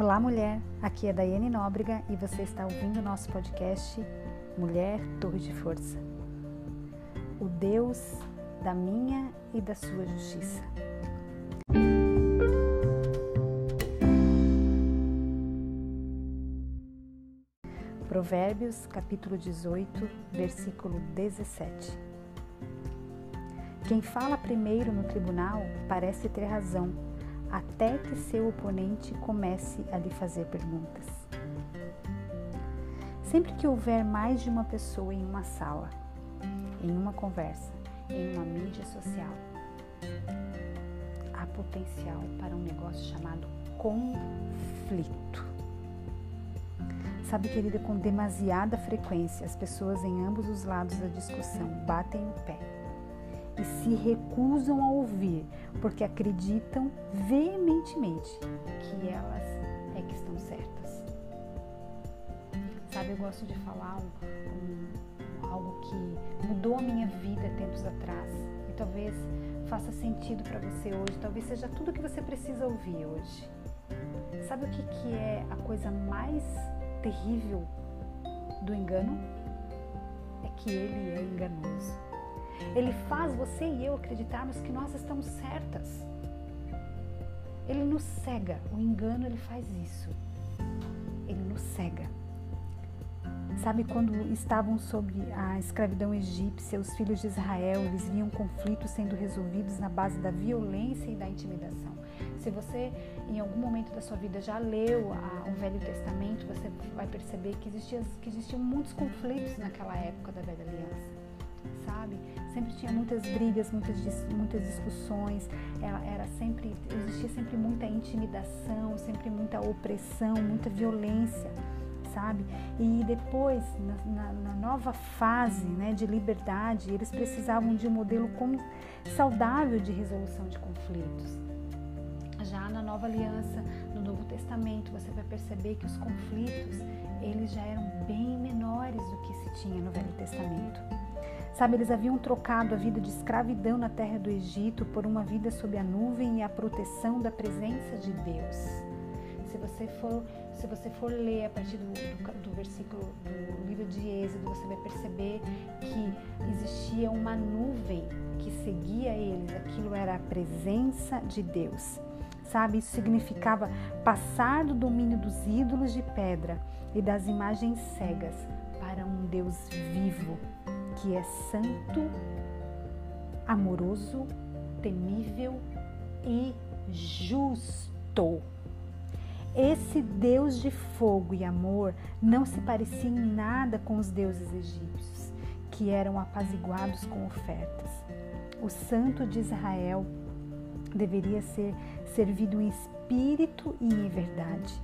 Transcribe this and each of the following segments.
Olá, mulher. Aqui é Daiane Nóbrega e você está ouvindo nosso podcast Mulher Torre de Força. O Deus da minha e da sua justiça. Provérbios, capítulo 18, versículo 17. Quem fala primeiro no tribunal parece ter razão até que seu oponente comece a lhe fazer perguntas. Sempre que houver mais de uma pessoa em uma sala, em uma conversa, em uma mídia social, há potencial para um negócio chamado conflito. Sabe, querida, com demasiada frequência, as pessoas em ambos os lados da discussão batem o pé e se recusam a ouvir, porque acreditam veementemente que elas é que estão certas. Sabe, eu gosto de falar um, um, algo que mudou a minha vida tempos atrás e talvez faça sentido para você hoje, talvez seja tudo que você precisa ouvir hoje. Sabe o que, que é a coisa mais terrível do engano? É que ele é enganoso. Ele faz você e eu acreditarmos que nós estamos certas. Ele nos cega. O engano ele faz isso. Ele nos cega. Sabe quando estavam sob a escravidão egípcia, os filhos de Israel, eles viam conflitos sendo resolvidos na base da violência e da intimidação. Se você em algum momento da sua vida já leu a, o Velho Testamento, você vai perceber que, existia, que existiam muitos conflitos naquela época da Velha Aliança sabe? Sempre tinha muitas brigas, muitas, muitas discussões, era, era sempre, existia sempre muita intimidação, sempre muita opressão, muita violência, sabe? E depois, na, na, na nova fase né, de liberdade, eles precisavam de um modelo como, saudável de resolução de conflitos. Já na nova aliança, no Novo Testamento, você vai perceber que os conflitos, eles já eram bem menores do que se tinha no Velho Testamento. Sabe, eles haviam trocado a vida de escravidão na terra do Egito por uma vida sob a nuvem e a proteção da presença de Deus. Se você for, se você for ler a partir do, do, do versículo do livro de Êxodo, você vai perceber que existia uma nuvem que seguia eles. Aquilo era a presença de Deus. Sabe, isso significava passar do domínio dos ídolos de pedra e das imagens cegas para um Deus vivo, que é santo, amoroso, temível e justo. Esse Deus de fogo e amor não se parecia em nada com os deuses egípcios, que eram apaziguados com ofertas. O Santo de Israel deveria ser servido espírito e verdade.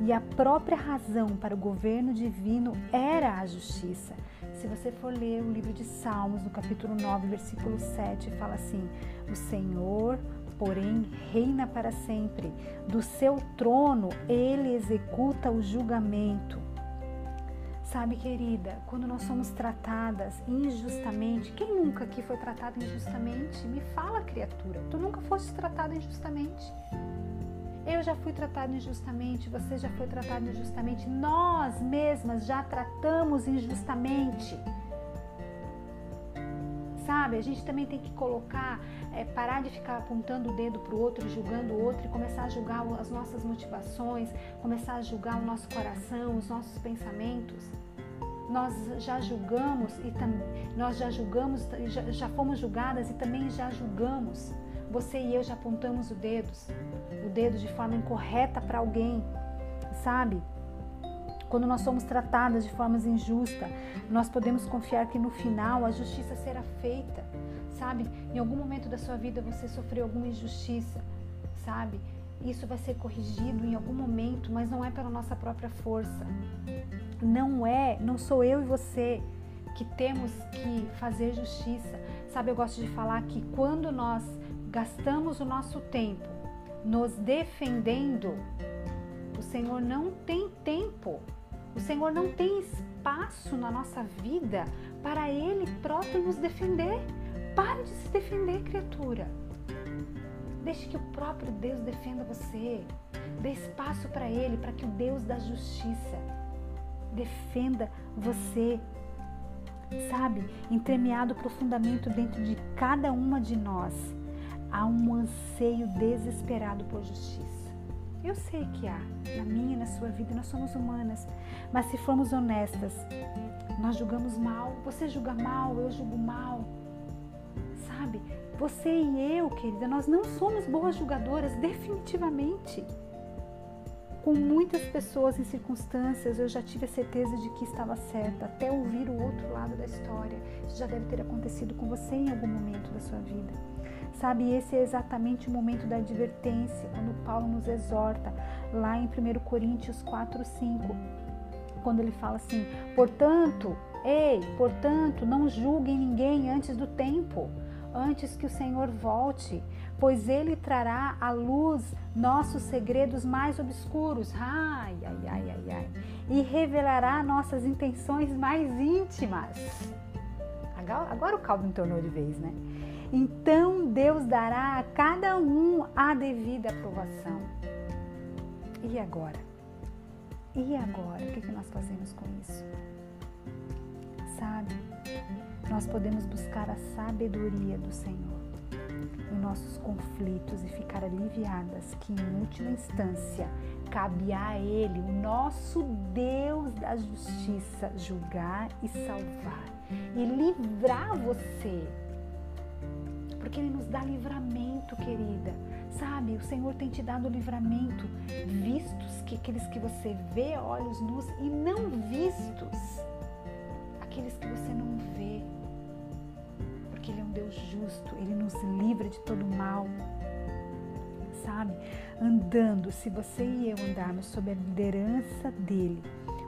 E a própria razão para o governo divino era a justiça, se você for ler o livro de Salmos, no capítulo 9, versículo 7, fala assim: O Senhor, porém, reina para sempre. Do seu trono ele executa o julgamento. Sabe, querida, quando nós somos tratadas injustamente, quem nunca aqui foi tratado injustamente? Me fala, criatura, tu nunca foste tratada injustamente. Eu já fui tratada injustamente, você já foi tratado injustamente, nós mesmas já tratamos injustamente. Sabe, a gente também tem que colocar, é, parar de ficar apontando o dedo para o outro, julgando o outro e começar a julgar as nossas motivações, começar a julgar o nosso coração, os nossos pensamentos. Nós já julgamos e nós já julgamos, já, já fomos julgadas e também já julgamos você e eu já apontamos o dedo, o dedo de forma incorreta para alguém, sabe? Quando nós somos tratadas de formas injustas, nós podemos confiar que no final a justiça será feita, sabe? Em algum momento da sua vida você sofreu alguma injustiça, sabe? Isso vai ser corrigido em algum momento, mas não é pela nossa própria força. Não é, não sou eu e você que temos que fazer justiça. Sabe, eu gosto de falar que quando nós gastamos o nosso tempo nos defendendo, o Senhor não tem tempo, o Senhor não tem espaço na nossa vida para Ele próprio nos defender. Pare de se defender, criatura. Deixe que o próprio Deus defenda você. Dê espaço para Ele, para que o Deus da justiça defenda você. Sabe, entremeado profundamente dentro de cada uma de nós, há um anseio desesperado por justiça. Eu sei que há, na minha e na sua vida, nós somos humanas, mas se formos honestas, nós julgamos mal, você julga mal, eu julgo mal? Você e eu, querida, nós não somos boas julgadoras, definitivamente. Com muitas pessoas em circunstâncias, eu já tive a certeza de que estava certa, até ouvir o outro lado da história. Isso já deve ter acontecido com você em algum momento da sua vida. Sabe, esse é exatamente o momento da advertência, quando Paulo nos exorta, lá em 1 Coríntios 4, 5, quando ele fala assim: portanto, ei, portanto, não julguem ninguém antes do tempo, antes que o Senhor volte, pois ele trará à luz nossos segredos mais obscuros, ai, ai, ai, ai, ai, e revelará nossas intenções mais íntimas. Agora, o caldo entornou de vez, né? Então Deus dará a cada um a devida aprovação. E agora? E agora? O que nós fazemos com isso? Sabe? Nós podemos buscar a sabedoria do Senhor em nossos conflitos e ficar aliviadas que, em última instância, cabe a Ele, o nosso Deus da justiça, julgar e salvar e livrar você porque Ele nos dá livramento, querida. Sabe, o Senhor tem te dado livramento, vistos que aqueles que você vê olhos nus e não vistos, aqueles que você não vê, porque Ele é um Deus justo, Ele nos livra de todo mal. Sabe, andando, se você e eu andarmos sob a liderança dele,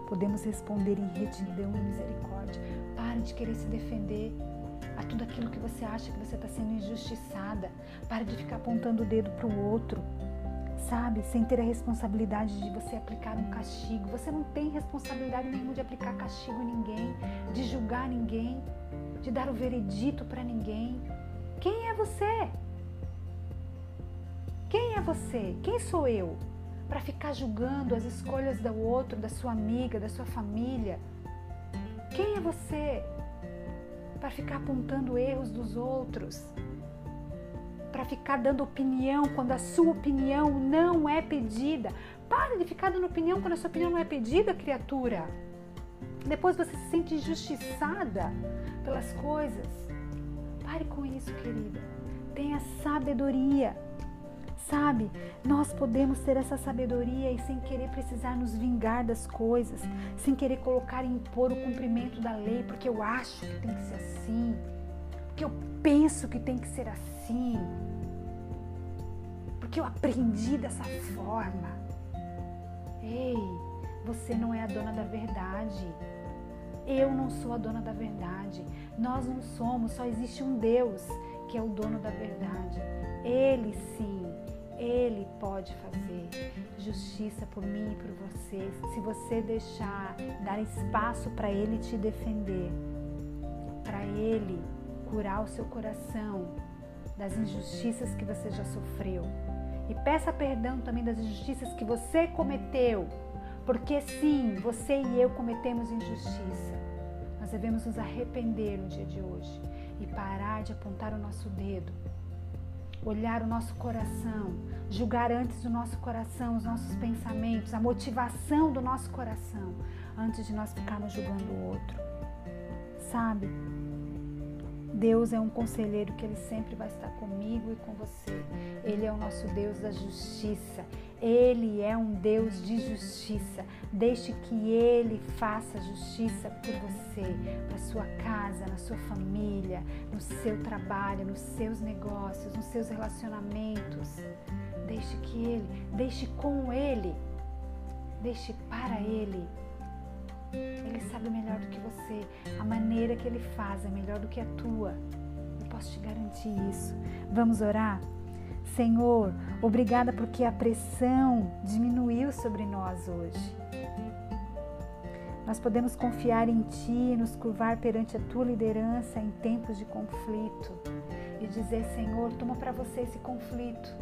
podemos responder em retidão e misericórdia. Pare de querer se defender a tudo aquilo que você acha que você está sendo injustiçada. Pare de ficar apontando o dedo para o outro, sabe? Sem ter a responsabilidade de você aplicar um castigo. Você não tem responsabilidade nenhuma de aplicar castigo em ninguém, de julgar ninguém, de dar o veredito para ninguém. Quem é você? Quem é você? Quem sou eu? Para ficar julgando as escolhas do outro, da sua amiga, da sua família. Quem é você? para ficar apontando erros dos outros, para ficar dando opinião quando a sua opinião não é pedida. Pare de ficar dando opinião quando a sua opinião não é pedida, criatura. Depois você se sente injustiçada pelas coisas. Pare com isso, querida. Tenha sabedoria. Sabe, nós podemos ter essa sabedoria e sem querer precisar nos vingar das coisas, sem querer colocar e impor o cumprimento da lei, porque eu acho que tem que ser assim, porque eu penso que tem que ser assim, porque eu aprendi dessa forma. Ei, você não é a dona da verdade. Eu não sou a dona da verdade. Nós não somos, só existe um Deus que é o dono da verdade. Ele sim ele pode fazer justiça por mim e por você, se você deixar dar espaço para Ele te defender, para Ele curar o seu coração das injustiças que você já sofreu. E peça perdão também das injustiças que você cometeu, porque sim, você e eu cometemos injustiça. Nós devemos nos arrepender no dia de hoje e parar de apontar o nosso dedo olhar o nosso coração, julgar antes do nosso coração os nossos pensamentos, a motivação do nosso coração, antes de nós ficarmos julgando o outro. Sabe? Deus é um conselheiro que ele sempre vai estar comigo e com você. Ele é o nosso Deus da justiça. Ele é um Deus de justiça. Deixe que Ele faça justiça por você, para sua casa, na sua família, no seu trabalho, nos seus negócios, nos seus relacionamentos. Deixe que Ele, deixe com Ele, deixe para Ele. Ele sabe melhor do que você. A maneira que Ele faz é melhor do que a tua. Eu posso te garantir isso. Vamos orar? Senhor, obrigada porque a pressão diminuiu sobre nós hoje. Nós podemos confiar em Ti, nos curvar perante a Tua liderança em tempos de conflito e dizer: Senhor, toma para você esse conflito.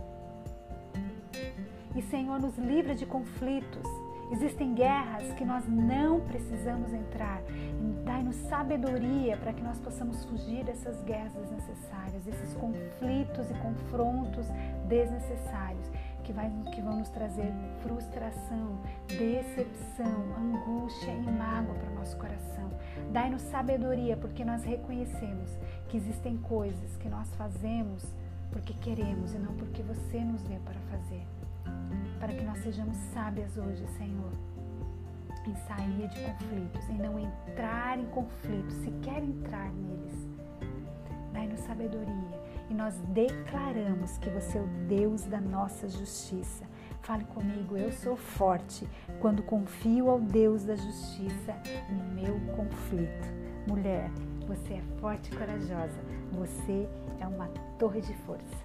E, Senhor, nos livra de conflitos. Existem guerras que nós não precisamos entrar. Dai-nos sabedoria para que nós possamos fugir dessas guerras desnecessárias, desses conflitos e confrontos desnecessários que, vai, que vão nos trazer frustração, decepção, angústia e mágoa para o nosso coração. Dai-nos sabedoria, porque nós reconhecemos que existem coisas que nós fazemos porque queremos e não porque você nos deu para fazer. Para que nós sejamos sábias hoje, Senhor, em sair de conflitos, em não entrar em conflitos, se quer entrar neles. Dai-nos sabedoria e nós declaramos que você é o Deus da nossa justiça. Fale comigo, eu sou forte quando confio ao Deus da justiça no meu conflito. Mulher, você é forte e corajosa. Você é uma torre de força.